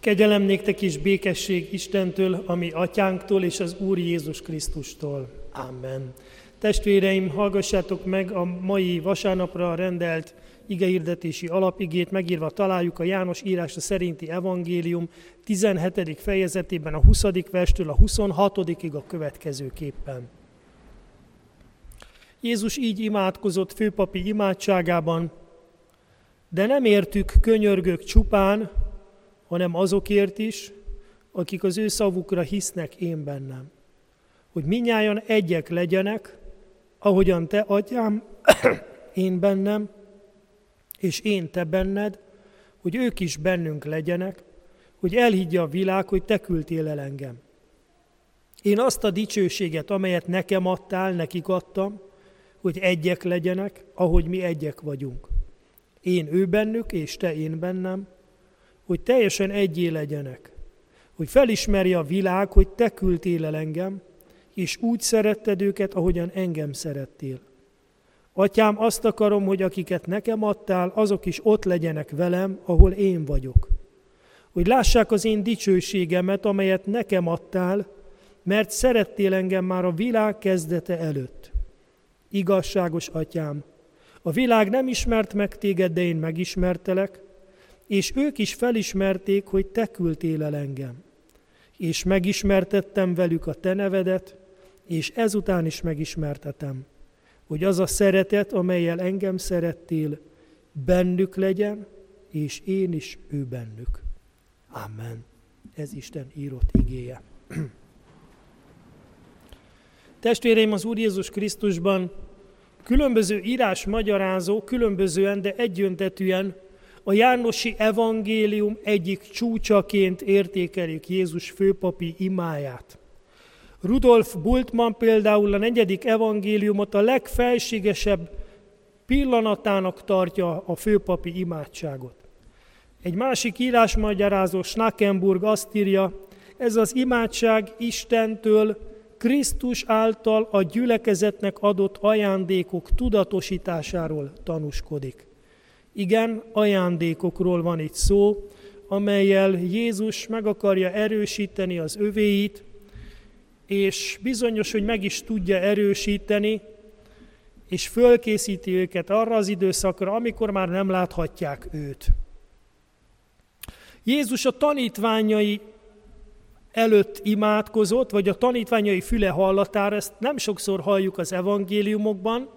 Kegyelem néktek is békesség Istentől, ami atyánktól és az Úr Jézus Krisztustól. Amen. Testvéreim, hallgassátok meg a mai vasárnapra rendelt igehirdetési alapigét, megírva találjuk a János írása szerinti evangélium 17. fejezetében a 20. verstől a 26. a következőképpen. Jézus így imádkozott főpapi imádságában, de nem értük könyörgök csupán, hanem azokért is, akik az ő szavukra hisznek én bennem. Hogy minnyáján egyek legyenek, ahogyan te, atyám, én bennem, és én te benned, hogy ők is bennünk legyenek, hogy elhiggye a világ, hogy te küldtél el engem. Én azt a dicsőséget, amelyet nekem adtál, nekik adtam, hogy egyek legyenek, ahogy mi egyek vagyunk. Én ő bennük, és te én bennem, hogy teljesen egyé legyenek, hogy felismerje a világ, hogy te küldtél el engem, és úgy szeretted őket, ahogyan engem szerettél. Atyám, azt akarom, hogy akiket nekem adtál, azok is ott legyenek velem, ahol én vagyok. Hogy lássák az én dicsőségemet, amelyet nekem adtál, mert szerettél engem már a világ kezdete előtt. Igazságos atyám, a világ nem ismert meg téged, de én megismertelek, és ők is felismerték, hogy te küldtél el engem. És megismertettem velük a te nevedet, és ezután is megismertetem, hogy az a szeretet, amelyel engem szerettél, bennük legyen, és én is ő bennük. Amen. Ez Isten írott igéje. Testvéreim, az Úr Jézus Krisztusban különböző írás magyarázó, különbözően, de egyöntetűen a Jánosi evangélium egyik csúcsaként értékelik Jézus főpapi imáját. Rudolf Bultmann például a negyedik evangéliumot a legfelségesebb pillanatának tartja a főpapi imádságot. Egy másik írásmagyarázó Schnackenburg azt írja, ez az imádság Istentől Krisztus által a gyülekezetnek adott ajándékok tudatosításáról tanúskodik. Igen, ajándékokról van itt szó, amelyel Jézus meg akarja erősíteni az övéit, és bizonyos, hogy meg is tudja erősíteni, és fölkészíti őket arra az időszakra, amikor már nem láthatják őt. Jézus a tanítványai előtt imádkozott, vagy a tanítványai füle hallatára, ezt nem sokszor halljuk az evangéliumokban,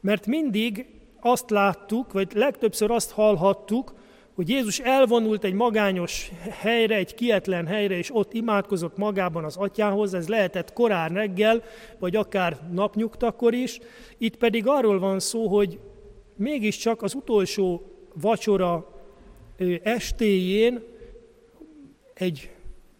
mert mindig azt láttuk, vagy legtöbbször azt hallhattuk, hogy Jézus elvonult egy magányos helyre, egy kietlen helyre, és ott imádkozott magában az atyához, ez lehetett korán reggel, vagy akár napnyugtakor is. Itt pedig arról van szó, hogy mégiscsak az utolsó vacsora estéjén egy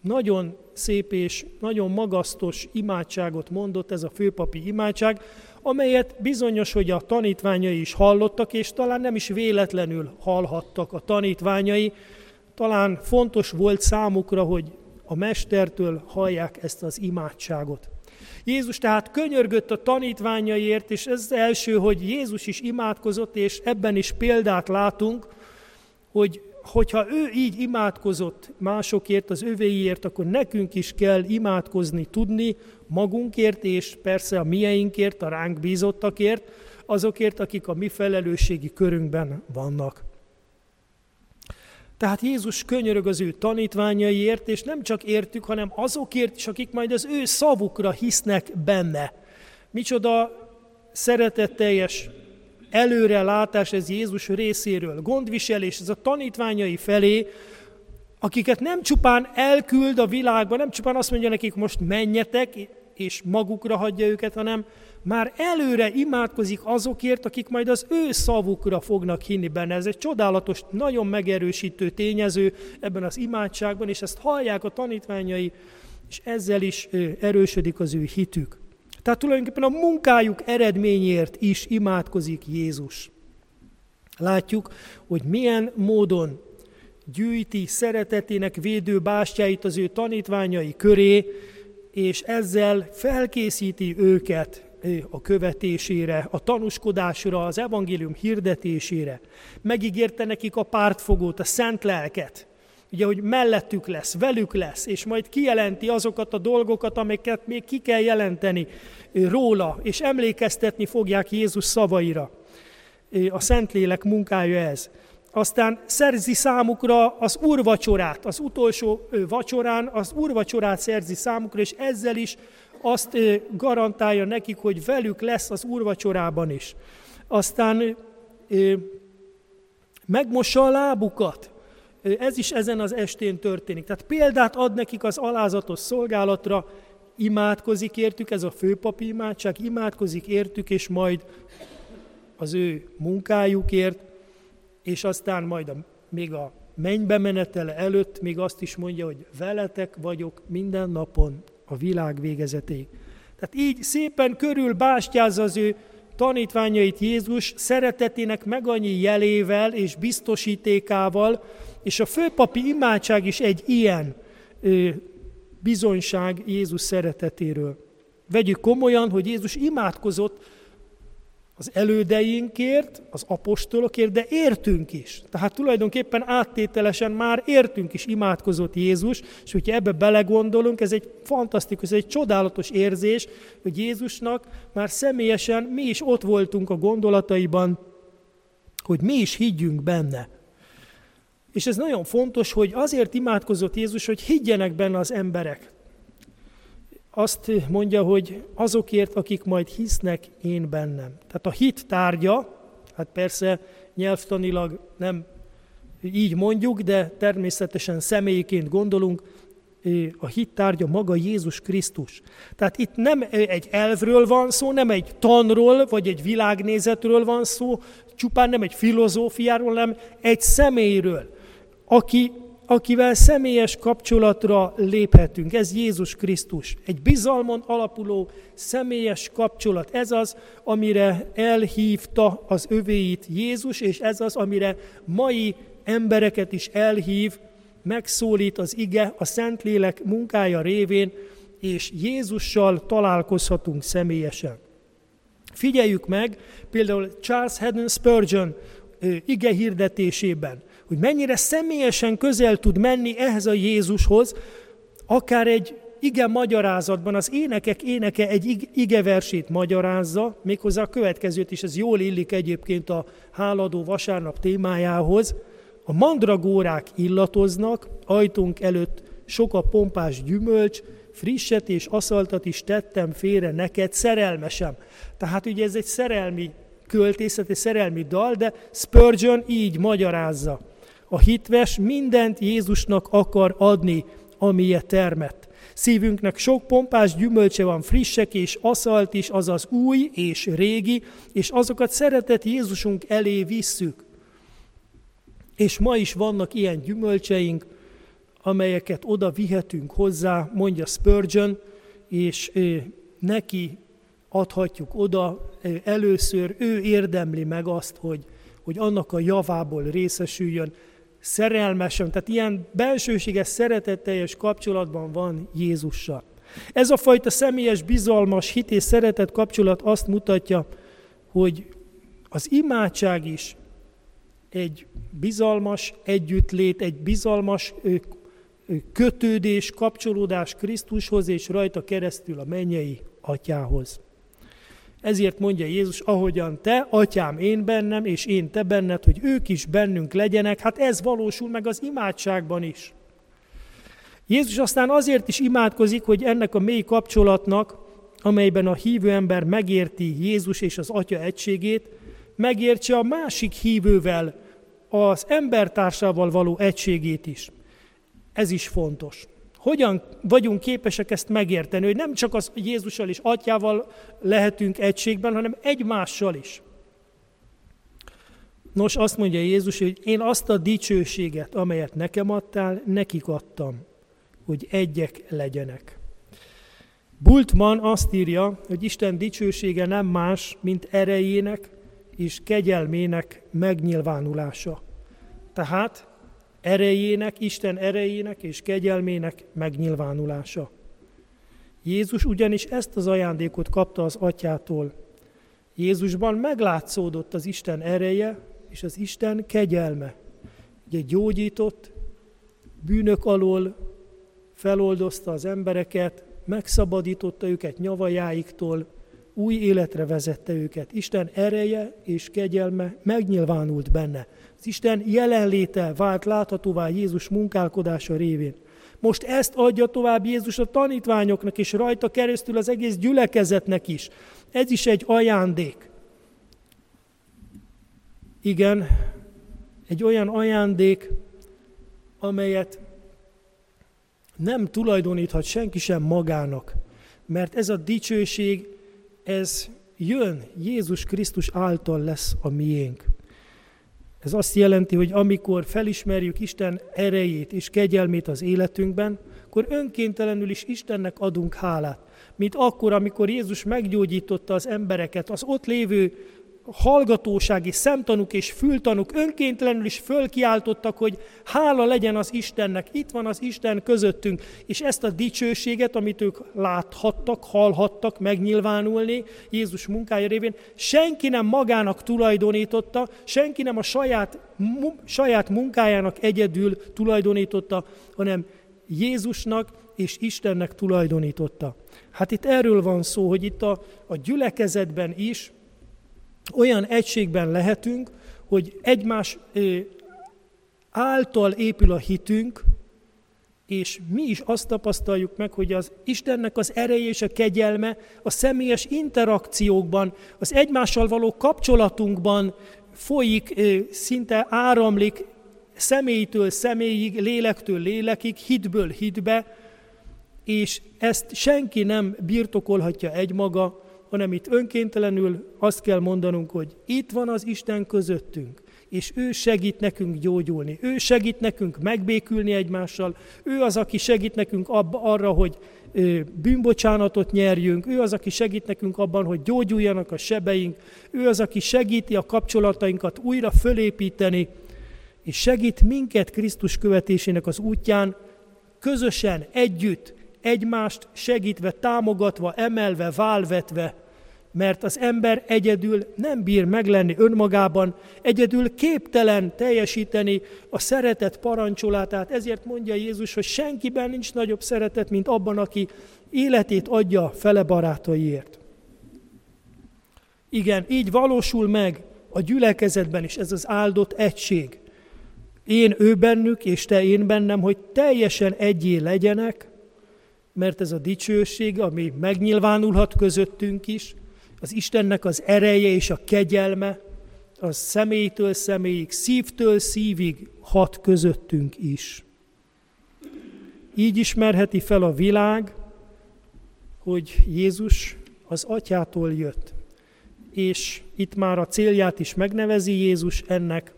nagyon szép és nagyon magasztos imádságot mondott, ez a főpapi imádság, amelyet bizonyos, hogy a tanítványai is hallottak, és talán nem is véletlenül hallhattak a tanítványai. Talán fontos volt számukra, hogy a mestertől hallják ezt az imádságot. Jézus tehát könyörgött a tanítványaiért, és ez az első, hogy Jézus is imádkozott, és ebben is példát látunk, hogy hogyha ő így imádkozott másokért, az övéiért, akkor nekünk is kell imádkozni tudni magunkért, és persze a mieinkért, a ránk bízottakért, azokért, akik a mi felelősségi körünkben vannak. Tehát Jézus könyörög az ő tanítványaiért, és nem csak értük, hanem azokért is, akik majd az ő szavukra hisznek benne. Micsoda szeretetteljes előrelátás ez Jézus részéről, gondviselés ez a tanítványai felé, akiket nem csupán elküld a világba, nem csupán azt mondja nekik, most menjetek, és magukra hagyja őket, hanem már előre imádkozik azokért, akik majd az ő szavukra fognak hinni benne. Ez egy csodálatos, nagyon megerősítő tényező ebben az imádságban, és ezt hallják a tanítványai, és ezzel is erősödik az ő hitük. Tehát tulajdonképpen a munkájuk eredményért is imádkozik Jézus. Látjuk, hogy milyen módon gyűjti szeretetének védő bástyáit az ő tanítványai köré, és ezzel felkészíti őket a követésére, a tanúskodásra, az evangélium hirdetésére. Megígérte nekik a pártfogót, a szent lelket, ugye, hogy mellettük lesz, velük lesz, és majd kijelenti azokat a dolgokat, amiket még ki kell jelenteni róla, és emlékeztetni fogják Jézus szavaira. A Szentlélek munkája ez. Aztán szerzi számukra az úrvacsorát, az utolsó vacsorán az úrvacsorát szerzi számukra, és ezzel is azt garantálja nekik, hogy velük lesz az úrvacsorában is. Aztán megmossa a lábukat. Ez is ezen az estén történik. Tehát példát ad nekik az alázatos szolgálatra, imádkozik értük, ez a főpapi imádság, imádkozik értük, és majd az ő munkájukért, és aztán majd a, még a mennybe menetele előtt még azt is mondja, hogy veletek vagyok minden napon a világ végezetéig. Tehát így szépen körül bástyázza az ő tanítványait Jézus szeretetének meg annyi jelével és biztosítékával, és a főpapi imádság is egy ilyen ö, bizonyság Jézus szeretetéről. Vegyük komolyan, hogy Jézus imádkozott az elődeinkért, az apostolokért, de értünk is. Tehát tulajdonképpen áttételesen már értünk is imádkozott Jézus, és hogyha ebbe belegondolunk, ez egy fantasztikus, ez egy csodálatos érzés, hogy Jézusnak már személyesen mi is ott voltunk a gondolataiban, hogy mi is higgyünk benne. És ez nagyon fontos, hogy azért imádkozott Jézus, hogy higgyenek benne az emberek azt mondja, hogy azokért, akik majd hisznek én bennem. Tehát a hit tárgya, hát persze nyelvtanilag nem így mondjuk, de természetesen személyiként gondolunk, a hit tárgya maga Jézus Krisztus. Tehát itt nem egy elvről van szó, nem egy tanról, vagy egy világnézetről van szó, csupán nem egy filozófiáról, nem egy személyről, aki akivel személyes kapcsolatra léphetünk. Ez Jézus Krisztus. Egy bizalmon alapuló személyes kapcsolat. Ez az, amire elhívta az övéit Jézus, és ez az, amire mai embereket is elhív, megszólít az ige, a Szentlélek munkája révén, és Jézussal találkozhatunk személyesen. Figyeljük meg például Charles Haddon Spurgeon ige hirdetésében, hogy mennyire személyesen közel tud menni ehhez a Jézushoz, akár egy ige magyarázatban, az énekek éneke egy ige versét magyarázza, méghozzá a következőt is, ez jól illik egyébként a háladó vasárnap témájához. A mandragórák illatoznak, ajtunk előtt sok a pompás gyümölcs, frisset és aszaltat is tettem félre neked, szerelmesem. Tehát ugye ez egy szerelmi költészet, egy szerelmi dal, de Spurgeon így magyarázza. A hitves mindent Jézusnak akar adni, amilyen termett. Szívünknek sok pompás gyümölcse van, frissek és aszalt is, azaz új és régi, és azokat szeretett Jézusunk elé visszük. És ma is vannak ilyen gyümölcseink, amelyeket oda vihetünk hozzá, mondja Spurgeon, és neki adhatjuk oda. Először ő érdemli meg azt, hogy, hogy annak a javából részesüljön, szerelmesen, tehát ilyen belsőséges, szeretetteljes kapcsolatban van Jézussal. Ez a fajta személyes, bizalmas, hit és szeretet kapcsolat azt mutatja, hogy az imádság is egy bizalmas együttlét, egy bizalmas kötődés, kapcsolódás Krisztushoz és rajta keresztül a mennyei atyához. Ezért mondja Jézus, ahogyan te, atyám, én bennem, és én te benned, hogy ők is bennünk legyenek, hát ez valósul meg az imádságban is. Jézus aztán azért is imádkozik, hogy ennek a mély kapcsolatnak, amelyben a hívő ember megérti Jézus és az Atya egységét, megértse a másik hívővel, az embertársával való egységét is. Ez is fontos. Hogyan vagyunk képesek ezt megérteni, hogy nem csak az Jézussal és Atyával lehetünk egységben, hanem egymással is. Nos, azt mondja Jézus, hogy én azt a dicsőséget, amelyet nekem adtál, nekik adtam, hogy egyek legyenek. Bultmann azt írja, hogy Isten dicsősége nem más, mint erejének és kegyelmének megnyilvánulása. Tehát erejének, Isten erejének és kegyelmének megnyilvánulása. Jézus ugyanis ezt az ajándékot kapta az atyától. Jézusban meglátszódott az Isten ereje és az Isten kegyelme. Ugye gyógyított, bűnök alól feloldozta az embereket, megszabadította őket nyavajáiktól, új életre vezette őket. Isten ereje és kegyelme megnyilvánult benne. Az Isten jelenléte vált láthatóvá Jézus munkálkodása révén. Most ezt adja tovább Jézus a tanítványoknak, és rajta keresztül az egész gyülekezetnek is. Ez is egy ajándék. Igen, egy olyan ajándék, amelyet nem tulajdoníthat senki sem magának, mert ez a dicsőség, ez jön, Jézus Krisztus által lesz a miénk. Ez azt jelenti, hogy amikor felismerjük Isten erejét és kegyelmét az életünkben, akkor önkéntelenül is Istennek adunk hálát. Mint akkor, amikor Jézus meggyógyította az embereket, az ott lévő hallgatósági szemtanúk és fültanúk önkéntlenül is fölkiáltottak, hogy hála legyen az Istennek, itt van az Isten közöttünk, és ezt a dicsőséget, amit ők láthattak, hallhattak megnyilvánulni Jézus munkája révén, senki nem magának tulajdonította, senki nem a saját, mu, saját munkájának egyedül tulajdonította, hanem Jézusnak és Istennek tulajdonította. Hát itt erről van szó, hogy itt a, a gyülekezetben is, olyan egységben lehetünk, hogy egymás által épül a hitünk, és mi is azt tapasztaljuk meg, hogy az Istennek az ereje és a kegyelme a személyes interakciókban, az egymással való kapcsolatunkban folyik, szinte áramlik személytől személyig, lélektől lélekig, hitből hitbe, és ezt senki nem birtokolhatja egymaga, hanem itt önkéntelenül azt kell mondanunk, hogy itt van az Isten közöttünk, és ő segít nekünk gyógyulni, ő segít nekünk megbékülni egymással, ő az, aki segít nekünk abba, arra, hogy bűnbocsánatot nyerjünk, ő az, aki segít nekünk abban, hogy gyógyuljanak a sebeink, ő az, aki segíti a kapcsolatainkat újra fölépíteni, és segít minket Krisztus követésének az útján, közösen, együtt, egymást segítve, támogatva, emelve, válvetve, mert az ember egyedül nem bír meglenni önmagában, egyedül képtelen teljesíteni a szeretet parancsolatát. Ezért mondja Jézus, hogy senkiben nincs nagyobb szeretet, mint abban, aki életét adja fele barátaiért. Igen, így valósul meg a gyülekezetben is ez az áldott egység. Én ő bennük, és te én bennem, hogy teljesen egyé legyenek, mert ez a dicsőség, ami megnyilvánulhat közöttünk is, az Istennek az ereje és a kegyelme, az személytől személyig, szívtől szívig hat közöttünk is. Így ismerheti fel a világ, hogy Jézus az atyától jött. És itt már a célját is megnevezi Jézus ennek,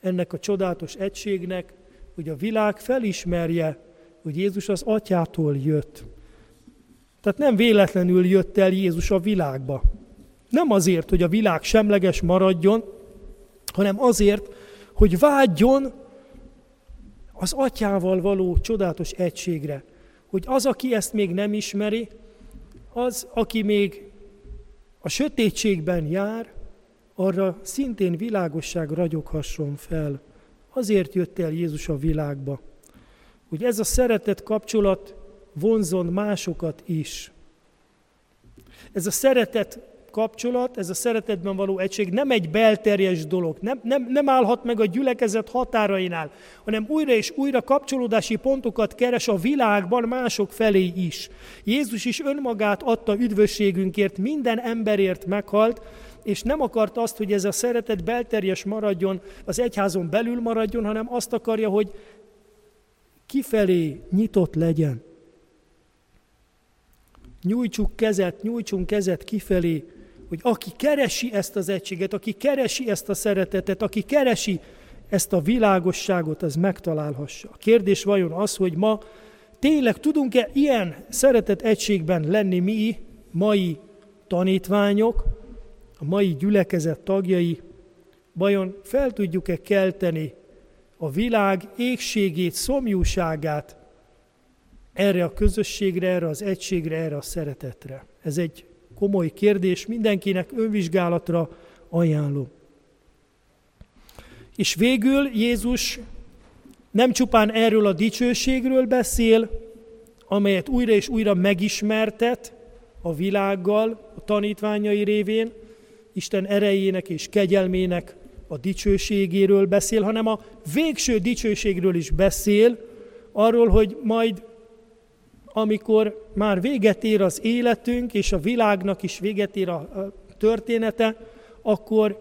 ennek a csodálatos egységnek, hogy a világ felismerje, hogy Jézus az atyától jött. Tehát nem véletlenül jött el Jézus a világba. Nem azért, hogy a világ semleges maradjon, hanem azért, hogy vágyjon az atyával való csodálatos egységre. Hogy az, aki ezt még nem ismeri, az, aki még a sötétségben jár, arra szintén világosság ragyoghasson fel. Azért jött el Jézus a világba hogy ez a szeretet kapcsolat vonzon másokat is. Ez a szeretet kapcsolat, ez a szeretetben való egység nem egy belterjes dolog, nem, nem, nem állhat meg a gyülekezet határainál, hanem újra és újra kapcsolódási pontokat keres a világban mások felé is. Jézus is önmagát adta üdvösségünkért, minden emberért meghalt, és nem akart azt, hogy ez a szeretet belterjes maradjon, az egyházon belül maradjon, hanem azt akarja, hogy kifelé nyitott legyen. Nyújtsuk kezet, nyújtsunk kezet kifelé, hogy aki keresi ezt az egységet, aki keresi ezt a szeretetet, aki keresi ezt a világosságot, az megtalálhassa. A kérdés vajon az, hogy ma tényleg tudunk-e ilyen szeretet egységben lenni mi, mai tanítványok, a mai gyülekezet tagjai, vajon fel tudjuk-e kelteni a világ égségét, szomjúságát erre a közösségre, erre az egységre, erre a szeretetre. Ez egy komoly kérdés, mindenkinek önvizsgálatra ajánlom. És végül Jézus Nem csupán erről a dicsőségről beszél, amelyet újra és újra megismertet a világgal, a tanítványai révén, Isten erejének és kegyelmének a dicsőségéről beszél, hanem a végső dicsőségről is beszél, arról, hogy majd amikor már véget ér az életünk, és a világnak is véget ér a története, akkor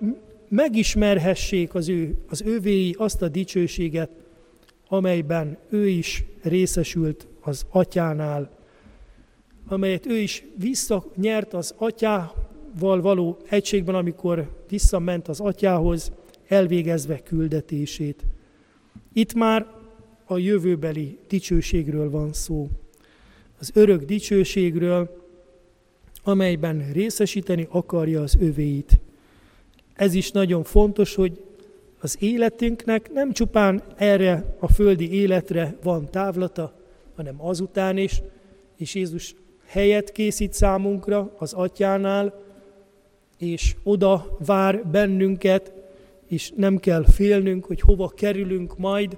megismerhessék az, ő, az ővéi azt a dicsőséget, amelyben ő is részesült az atyánál, amelyet ő is visszanyert az atyával való egységben, amikor visszament az atyához, elvégezve küldetését. Itt már a jövőbeli dicsőségről van szó. Az örök dicsőségről, amelyben részesíteni akarja az övéit. Ez is nagyon fontos, hogy az életünknek nem csupán erre a földi életre van távlata, hanem azután is, és Jézus helyet készít számunkra az atyánál, és oda vár bennünket, és nem kell félnünk, hogy hova kerülünk majd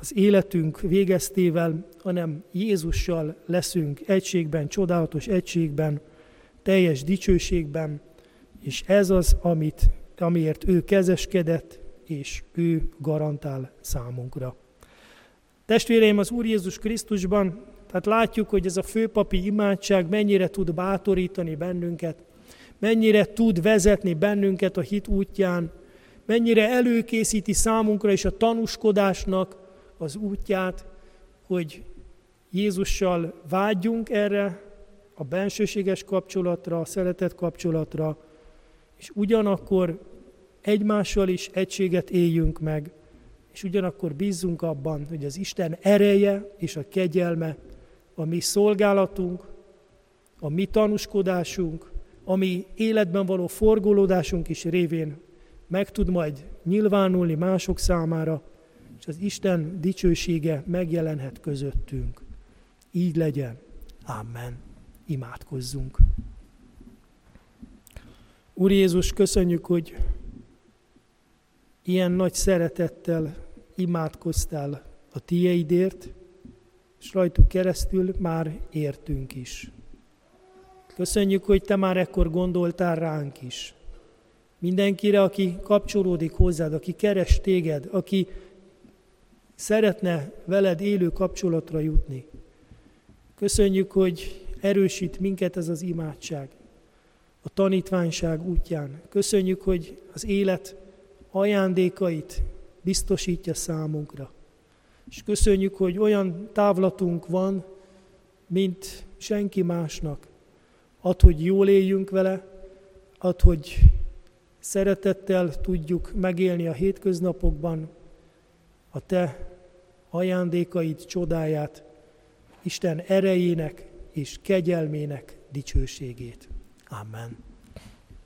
az életünk végeztével, hanem Jézussal leszünk egységben, csodálatos egységben, teljes dicsőségben, és ez az, amit, amiért ő kezeskedett, és ő garantál számunkra. Testvéreim, az Úr Jézus Krisztusban, tehát látjuk, hogy ez a főpapi imádság mennyire tud bátorítani bennünket, mennyire tud vezetni bennünket a hit útján, mennyire előkészíti számunkra is a tanúskodásnak az útját, hogy Jézussal vágyjunk erre a bensőséges kapcsolatra, a szeretet kapcsolatra, és ugyanakkor egymással is egységet éljünk meg, és ugyanakkor bízzunk abban, hogy az Isten ereje és a kegyelme a mi szolgálatunk, a mi tanúskodásunk, a mi életben való forgolódásunk is révén meg tud majd nyilvánulni mások számára, és az Isten dicsősége megjelenhet közöttünk. Így legyen. Amen. Imádkozzunk. Úr Jézus, köszönjük, hogy ilyen nagy szeretettel imádkoztál a tieidért, és rajtuk keresztül már értünk is. Köszönjük, hogy te már ekkor gondoltál ránk is. Mindenkire, aki kapcsolódik hozzád, aki keres téged, aki szeretne veled élő kapcsolatra jutni. Köszönjük, hogy erősít minket ez az imádság a tanítványság útján. Köszönjük, hogy az élet ajándékait biztosítja számunkra. És köszönjük, hogy olyan távlatunk van, mint senki másnak. Ad, hogy jól éljünk vele, ad, hogy szeretettel tudjuk megélni a hétköznapokban a Te ajándékaid csodáját, Isten erejének és kegyelmének dicsőségét. Amen.